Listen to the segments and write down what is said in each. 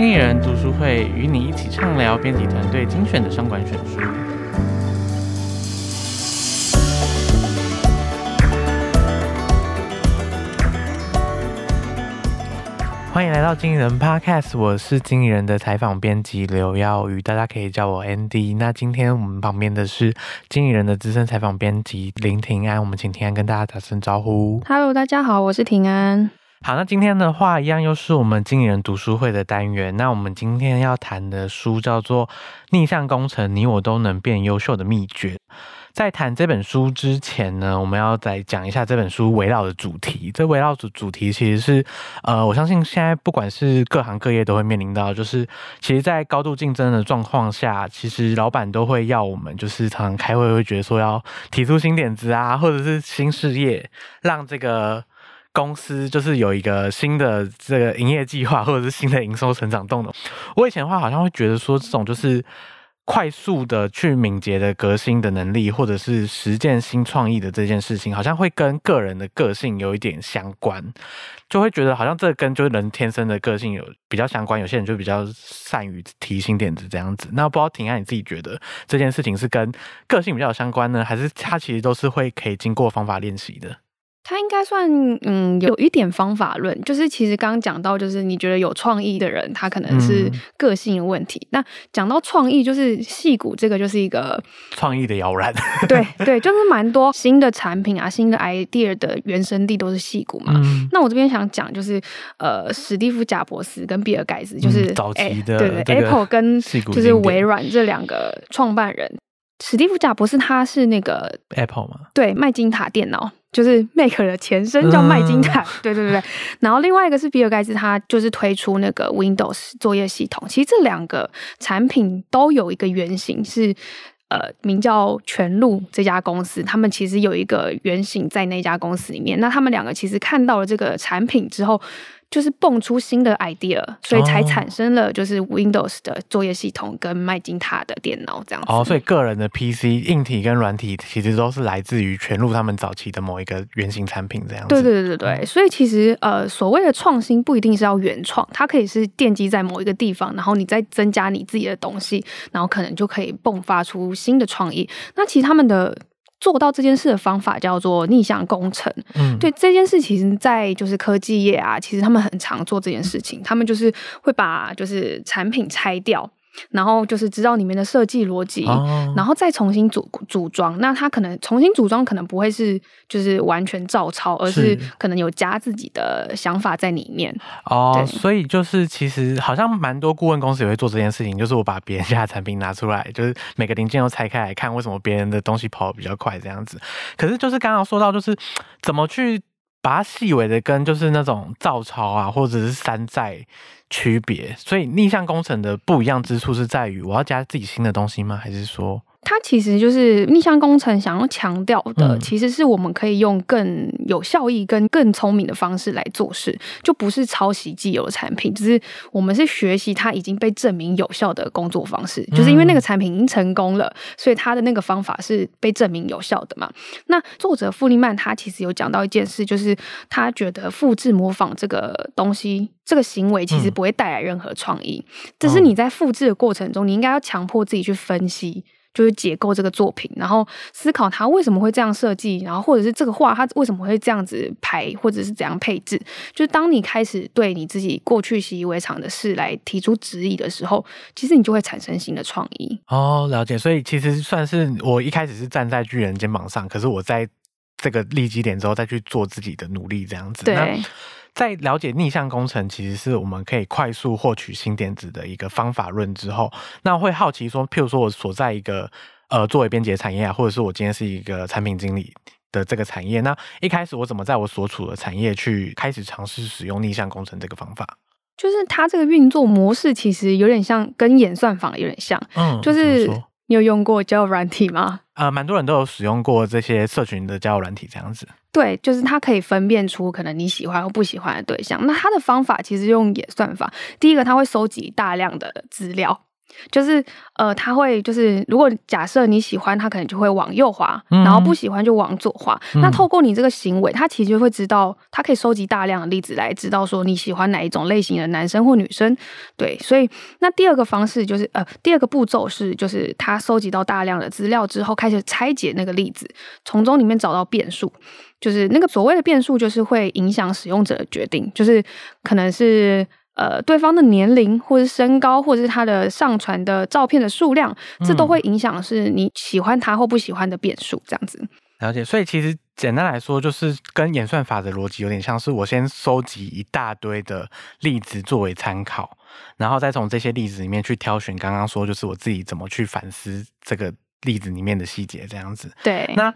经理人读书会，与你一起畅聊编辑团队精选的商管选书。欢迎来到经理人 Podcast，我是经理人的采访编辑刘耀宇，大家可以叫我 Andy。那今天我们旁边的是经理人的资深采访编辑林庭安，我们请庭安跟大家打声招呼。Hello，大家好，我是庭安。好，那今天的话，一样又是我们经理人读书会的单元。那我们今天要谈的书叫做《逆向工程：你我都能变优秀的秘诀》。在谈这本书之前呢，我们要再讲一下这本书围绕的主题。这围绕主主题其实是，呃，我相信现在不管是各行各业都会面临到，就是其实，在高度竞争的状况下，其实老板都会要我们，就是常常开会会觉得说要提出新点子啊，或者是新事业，让这个。公司就是有一个新的这个营业计划，或者是新的营收成长动能。我以前的话，好像会觉得说，这种就是快速的去敏捷的革新的能力，或者是实践新创意的这件事情，好像会跟个人的个性有一点相关，就会觉得好像这跟就是人天生的个性有比较相关。有些人就比较善于提新点子这样子。那不知道婷安你自己觉得这件事情是跟个性比较相关呢，还是它其实都是会可以经过方法练习的？他应该算嗯有一点方法论，就是其实刚刚讲到，就是你觉得有创意的人，他可能是个性的问题。嗯、那讲到创意，就是戏骨这个就是一个创意的摇篮。对对，就是蛮多新的产品啊，新的 idea 的原生地都是戏骨嘛。嗯、那我这边想讲就是呃，史蒂夫贾伯斯跟比尔盖茨，就是、嗯、早期的、欸、对对，Apple 跟就是微软这两个创办人。史蒂夫贾博士他是那个 Apple 吗？对，麦金塔电脑。就是 Mac 的前身叫麦金塔，嗯、对对对，然后另外一个是比尔盖茨，他就是推出那个 Windows 作业系统。其实这两个产品都有一个原型是，呃，名叫全路这家公司，他们其实有一个原型在那家公司里面。那他们两个其实看到了这个产品之后。就是蹦出新的 idea，所以才产生了就是 Windows 的作业系统跟麦金塔的电脑这样子。哦，所以个人的 PC 硬体跟软体其实都是来自于全路他们早期的某一个原型产品这样子。对对对对对，所以其实呃所谓的创新不一定是要原创，它可以是奠基在某一个地方，然后你再增加你自己的东西，然后可能就可以迸发出新的创意。那其实他们的。做到这件事的方法叫做逆向工程。嗯，对这件事，其实，在就是科技业啊，其实他们很常做这件事情。他们就是会把就是产品拆掉。然后就是知道里面的设计逻辑，哦、然后再重新组组装。那它可能重新组装，可能不会是就是完全照抄，而是可能有加自己的想法在里面。哦，所以就是其实好像蛮多顾问公司也会做这件事情，就是我把别人家的产品拿出来，就是每个零件都拆开来看，为什么别人的东西跑得比较快这样子。可是就是刚刚说到，就是怎么去。把它细微的跟就是那种照抄啊，或者是山寨区别，所以逆向工程的不一样之处是在于，我要加自己新的东西吗？还是说？它其实就是逆向工程想要强调的，其实是我们可以用更有效益跟更聪明的方式来做事，就不是抄袭既有的产品，只是我们是学习它已经被证明有效的工作方式，就是因为那个产品已经成功了，所以它的那个方法是被证明有效的嘛。那作者傅利曼他其实有讲到一件事，就是他觉得复制模仿这个东西，这个行为其实不会带来任何创意，只是你在复制的过程中，你应该要强迫自己去分析。就是解构这个作品，然后思考它为什么会这样设计，然后或者是这个画它为什么会这样子排，或者是怎样配置。就是当你开始对你自己过去习以为常的事来提出质疑的时候，其实你就会产生新的创意。哦，了解。所以其实算是我一开始是站在巨人肩膀上，可是我在这个立基点之后再去做自己的努力，这样子。对。在了解逆向工程其实是我们可以快速获取新点子的一个方法论之后，那会好奇说，譬如说我所在一个呃作为编辑的产业啊，或者是我今天是一个产品经理的这个产业，那一开始我怎么在我所处的产业去开始尝试使用逆向工程这个方法？就是它这个运作模式其实有点像跟演算法有点像，嗯，就是。你有用过交友软体吗？呃，蛮多人都有使用过这些社群的交友软体，这样子。对，就是他可以分辨出可能你喜欢或不喜欢的对象。那他的方法其实用演算法，第一个他会收集大量的资料，就是呃，他会就是，如果假设你喜欢，他可能就会往右滑，然后不喜欢就往左滑。嗯、那透过你这个行为，他其实就会知道，他可以收集大量的例子来知道说你喜欢哪一种类型的男生或女生。对，所以那第二个方式就是呃，第二个步骤是，就是他收集到大量的资料之后，开始拆解那个例子，从中里面找到变数，就是那个所谓的变数，就是会影响使用者的决定，就是可能是。呃，对方的年龄，或是身高，或者是他的上传的照片的数量，这都会影响是你喜欢他或不喜欢的变数。这样子了解，所以其实简单来说，就是跟演算法的逻辑有点像是，我先收集一大堆的例子作为参考，然后再从这些例子里面去挑选。刚刚说，就是我自己怎么去反思这个例子里面的细节，这样子。对，那。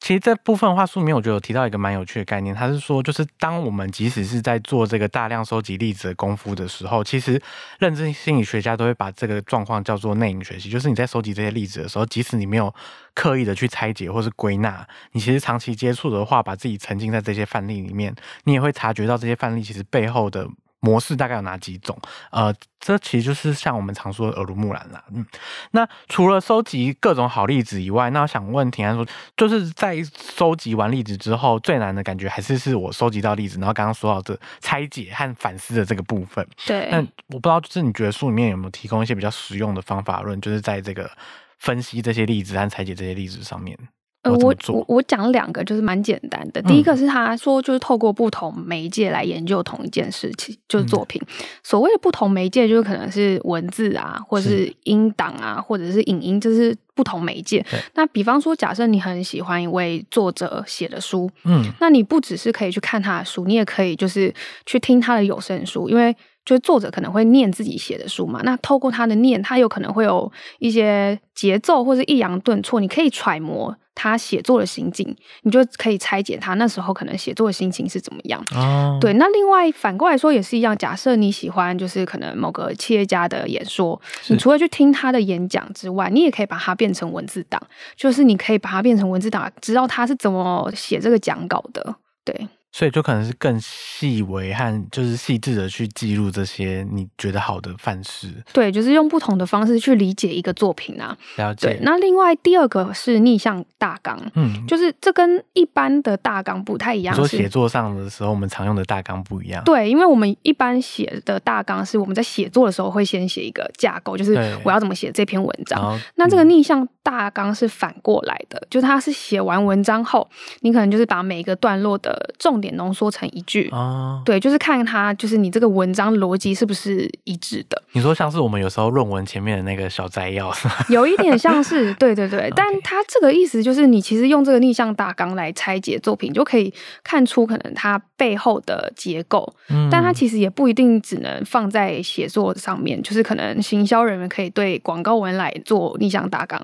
其实这部分的话，书里面我觉得有提到一个蛮有趣的概念，他是说，就是当我们即使是在做这个大量收集例子的功夫的时候，其实认知心理学家都会把这个状况叫做内隐学习，就是你在收集这些例子的时候，即使你没有刻意的去拆解或是归纳，你其实长期接触的话，把自己沉浸在这些范例里面，你也会察觉到这些范例其实背后的。模式大概有哪几种？呃，这其实就是像我们常说的耳濡目染啦。嗯，那除了收集各种好例子以外，那我想问庭安说，就是在收集完例子之后，最难的感觉还是是我收集到例子，然后刚刚说到这拆解和反思的这个部分。对。那我不知道，就是你觉得书里面有没有提供一些比较实用的方法论，就是在这个分析这些例子和拆解这些例子上面？呃，我我我讲两个就是蛮简单的。第一个是他说，就是透过不同媒介来研究同一件事情，就是作品。嗯、所谓的不同媒介，就是可能是文字啊，或者是音档啊，或者是影音，就是不同媒介。那比方说，假设你很喜欢一位作者写的书，嗯，那你不只是可以去看他的书，你也可以就是去听他的有声书，因为。就是作者可能会念自己写的书嘛，那透过他的念，他有可能会有一些节奏或是抑扬顿挫，你可以揣摩他写作的心境，你就可以拆解他那时候可能写作的心情是怎么样。哦，对。那另外反过来说也是一样，假设你喜欢就是可能某个企业家的演说，你除了去听他的演讲之外，你也可以把它变成文字档，就是你可以把它变成文字档，知道他是怎么写这个讲稿的。对。所以就可能是更细微和就是细致的去记录这些你觉得好的范式。对，就是用不同的方式去理解一个作品啊。了解。那另外第二个是逆向大纲，嗯，就是这跟一般的大纲不太一样。说写作上的时候，我们常用的大纲不一样。对，因为我们一般写的大纲是我们在写作的时候会先写一个架构，就是我要怎么写这篇文章。那这个逆向大纲是反过来的，就是它是写完文章后，你可能就是把每一个段落的重点浓缩成一句啊，对，就是看它，就是你这个文章逻辑是不是一致的。你说像是我们有时候论文前面的那个小摘要，有一点像是，对对对。但它这个意思就是，你其实用这个逆向大纲来拆解作品，就可以看出可能它背后的结构。嗯，但它其实也不一定只能放在写作上面，就是可能行销人员可以对广告文来做逆向大纲，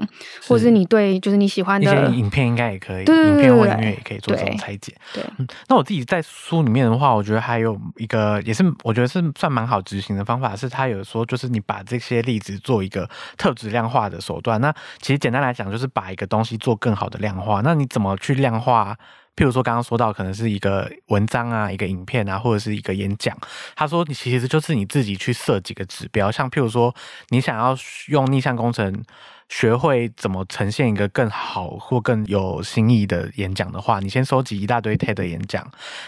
或者是你对就是你喜欢的影片应该也可以，对，影片或音乐也可以做这种拆解。对，嗯，那我自己在。书里面的话，我觉得还有一个也是我觉得是算蛮好执行的方法，是他有说就是你把这些例子做一个特质量化的手段。那其实简单来讲，就是把一个东西做更好的量化。那你怎么去量化？譬如说刚刚说到，可能是一个文章啊，一个影片啊，或者是一个演讲。他说你其实就是你自己去设几个指标，像譬如说你想要用逆向工程。学会怎么呈现一个更好或更有新意的演讲的话，你先收集一大堆 TED 演讲，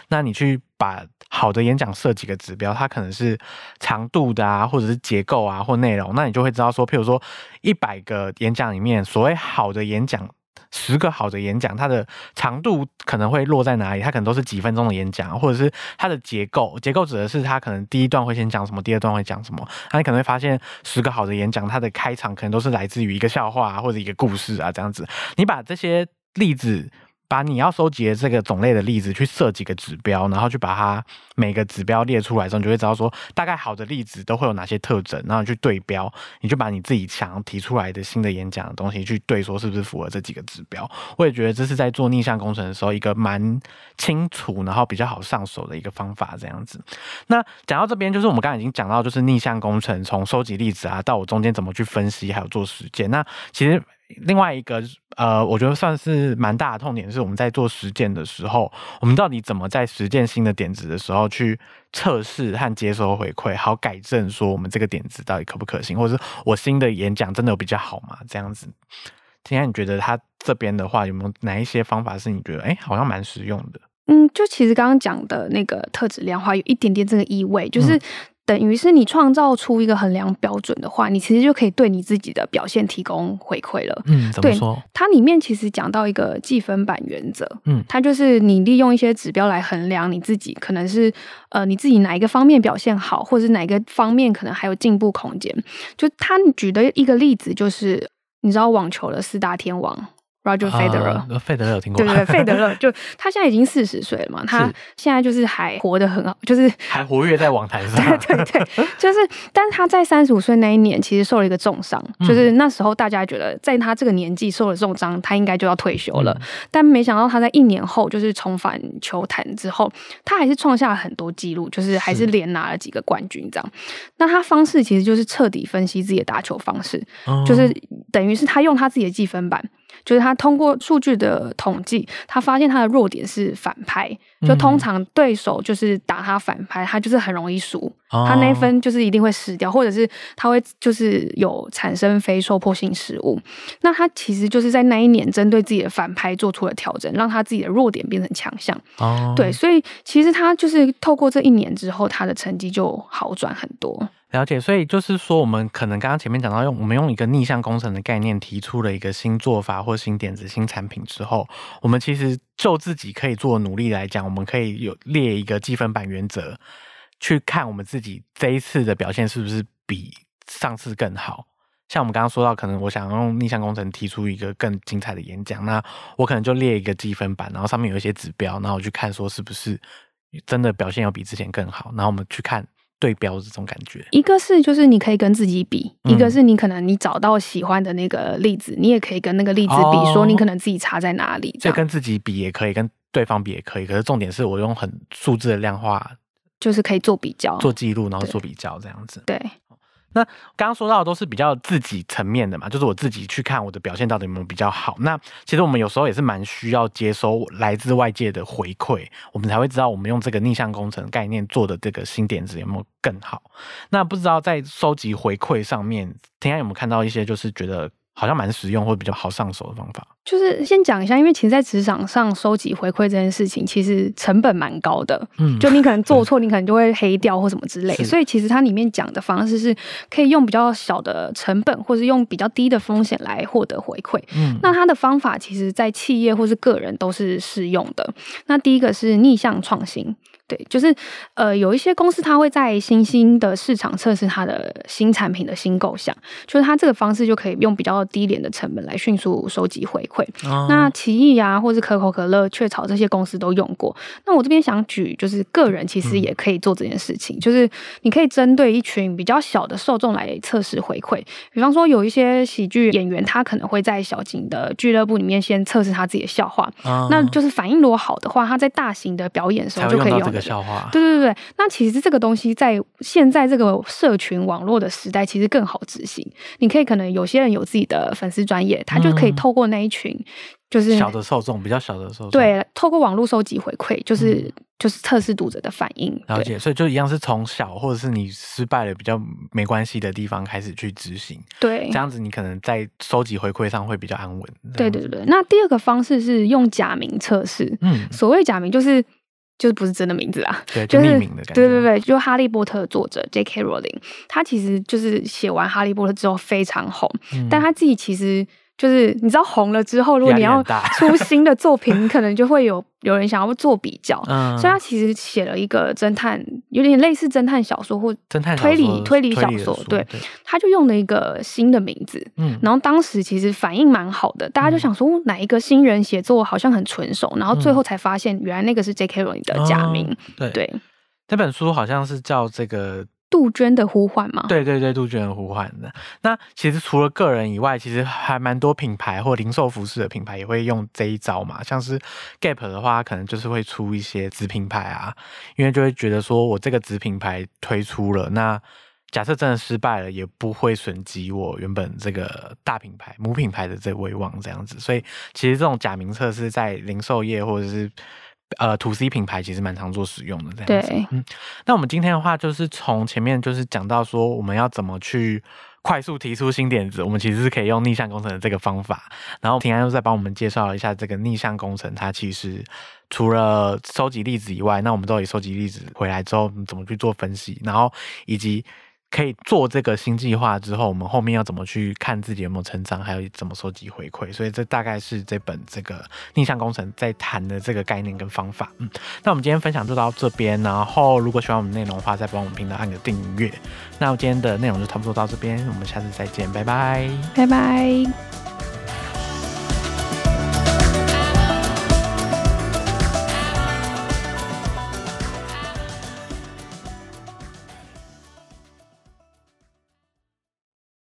那你去把好的演讲设几个指标，它可能是长度的啊，或者是结构啊，或内容，那你就会知道说，譬如说一百个演讲里面，所谓好的演讲。十个好的演讲，它的长度可能会落在哪里？它可能都是几分钟的演讲，或者是它的结构。结构指的是它可能第一段会先讲什么，第二段会讲什么。那你可能会发现，十个好的演讲，它的开场可能都是来自于一个笑话，或者一个故事啊，这样子。你把这些例子。把你要收集的这个种类的例子去设几个指标，然后去把它每个指标列出来之后，你就会知道说大概好的例子都会有哪些特征，然后去对标，你就把你自己想提出来的新的演讲的东西去对，说是不是符合这几个指标。我也觉得这是在做逆向工程的时候一个蛮清楚，然后比较好上手的一个方法。这样子，那讲到这边，就是我们刚才已经讲到，就是逆向工程从收集例子啊，到我中间怎么去分析，还有做实践。那其实。另外一个呃，我觉得算是蛮大的痛点是，我们在做实践的时候，我们到底怎么在实践新的点子的时候去测试和接收回馈，好改正说我们这个点子到底可不可行，或者是我新的演讲真的有比较好吗？这样子，今天你觉得他这边的话有没有哪一些方法是你觉得哎、欸、好像蛮实用的？嗯，就其实刚刚讲的那个特质量化有一点点这个意味，就是。嗯等于是你创造出一个衡量标准的话，你其实就可以对你自己的表现提供回馈了。嗯，怎么说？对，它里面其实讲到一个计分板原则。嗯，它就是你利用一些指标来衡量你自己，可能是呃你自己哪一个方面表现好，或者是哪一个方面可能还有进步空间。就他举的一个例子，就是你知道网球的四大天王。Roger Federer，费德勒有听过？对对对，费德勒就他现在已经四十岁了嘛，他现在就是还活得很好，就是还活跃在网坛上。对 对对，就是，但是他在三十五岁那一年，其实受了一个重伤，就是那时候大家觉得在他这个年纪受了重伤，他应该就要退休了，但没想到他在一年后就是重返球坛之后，他还是创下了很多记录，就是还是连拿了几个冠军这样。那他方式其实就是彻底分析自己的打球方式，就是等于是他用他自己的计分板。就是他通过数据的统计，他发现他的弱点是反拍。就通常对手就是打他反拍，他就是很容易输，哦、他那一分就是一定会失掉，或者是他会就是有产生非受迫性失误。那他其实就是在那一年针对自己的反拍做出了调整，让他自己的弱点变成强项。哦，对，所以其实他就是透过这一年之后，他的成绩就好转很多。了解，所以就是说，我们可能刚刚前面讲到用我们用一个逆向工程的概念提出了一个新做法或新点子、新产品之后，我们其实就自己可以做努力来讲，我们可以有列一个积分板原则，去看我们自己这一次的表现是不是比上次更好。像我们刚刚说到，可能我想用逆向工程提出一个更精彩的演讲，那我可能就列一个积分板，然后上面有一些指标，然后我去看说是不是真的表现有比之前更好，然后我们去看。对标这种感觉，一个是就是你可以跟自己比，嗯、一个是你可能你找到喜欢的那个例子，你也可以跟那个例子比，哦、说你可能自己差在哪里。这跟自己比也可以，跟对方比也可以。可是重点是我用很数字的量化，就是可以做比较、做记录，然后做比较这样子。对。那刚刚说到的都是比较自己层面的嘛，就是我自己去看我的表现到底有没有比较好。那其实我们有时候也是蛮需要接收来自外界的回馈，我们才会知道我们用这个逆向工程概念做的这个新点子有没有更好。那不知道在收集回馈上面，天安有没有看到一些就是觉得好像蛮实用或比较好上手的方法？就是先讲一下，因为其实，在职场上收集回馈这件事情，其实成本蛮高的。嗯，就你可能做错，你可能就会黑掉或什么之类。所以，其实它里面讲的方式是可以用比较小的成本，或是用比较低的风险来获得回馈。嗯，那它的方法，其实在企业或是个人都是适用的。那第一个是逆向创新。对，就是呃，有一些公司它会在新兴的市场测试它的新产品的新构想，就是它这个方式就可以用比较低廉的成本来迅速收集回馈。哦、那奇异啊，或是可口可乐、雀巢这些公司都用过。那我这边想举，就是个人其实也可以做这件事情，嗯、就是你可以针对一群比较小的受众来测试回馈。比方说，有一些喜剧演员，他可能会在小型的俱乐部里面先测试他自己的笑话，哦、那就是反应如果好的话，他在大型的表演的时候就可以用。笑话，对对对，那其实这个东西在现在这个社群网络的时代，其实更好执行。你可以可能有些人有自己的粉丝专业，他就可以透过那一群，就是小的受众，比较小的受众，对，透过网络收集回馈，就是、就是测试读者的反应。了解，所以就一样是从小或者是你失败了比较没关系的地方开始去执行，对，这样子你可能在收集回馈上会比较安稳。对对对，那第二个方式是用假名测试，嗯，所谓假名就是。就是不是真的名字啊，对，就匿名的感觉。对对对，就《哈利波特》的作者 J.K. Rowling，他其实就是写完《哈利波特》之后非常红，嗯、但他自己其实。就是你知道红了之后，如果你要 出新的作品，你可能就会有有人想要做比较。嗯，所以他其实写了一个侦探，有点类似侦探小说或侦探推理推理小说。对，他就用了一个新的名字。嗯，然后当时其实反应蛮好的，大家就想说哪一个新人写作好像很纯熟，然后最后才发现原来那个是 J.K. Rowling 的假名。对对，这本书好像是叫这个。杜鹃的呼唤吗？对对对，杜鹃的呼唤的。那其实除了个人以外，其实还蛮多品牌或零售服饰的品牌也会用这一招嘛。像是 Gap 的话，可能就是会出一些子品牌啊，因为就会觉得说我这个子品牌推出了，那假设真的失败了，也不会损及我原本这个大品牌母品牌的这威望这样子。所以其实这种假名册是在零售业或者是呃 to C 品牌其实蛮常做使用的这样子。对，嗯，那我们今天的话就是从前面就是讲到说我们要怎么去快速提出新点子，我们其实是可以用逆向工程的这个方法。然后平安又再帮我们介绍了一下这个逆向工程，它其实除了收集例子以外，那我们到底收集例子回来之后怎么去做分析，然后以及。可以做这个新计划之后，我们后面要怎么去看自己有没有成长，还有怎么收集回馈？所以这大概是这本这个逆向工程在谈的这个概念跟方法。嗯，那我们今天分享就到这边，然后如果喜欢我们内容的话，再帮我们频道按个订阅。那我今天的内容就差不多到这边，我们下次再见，拜拜，拜拜。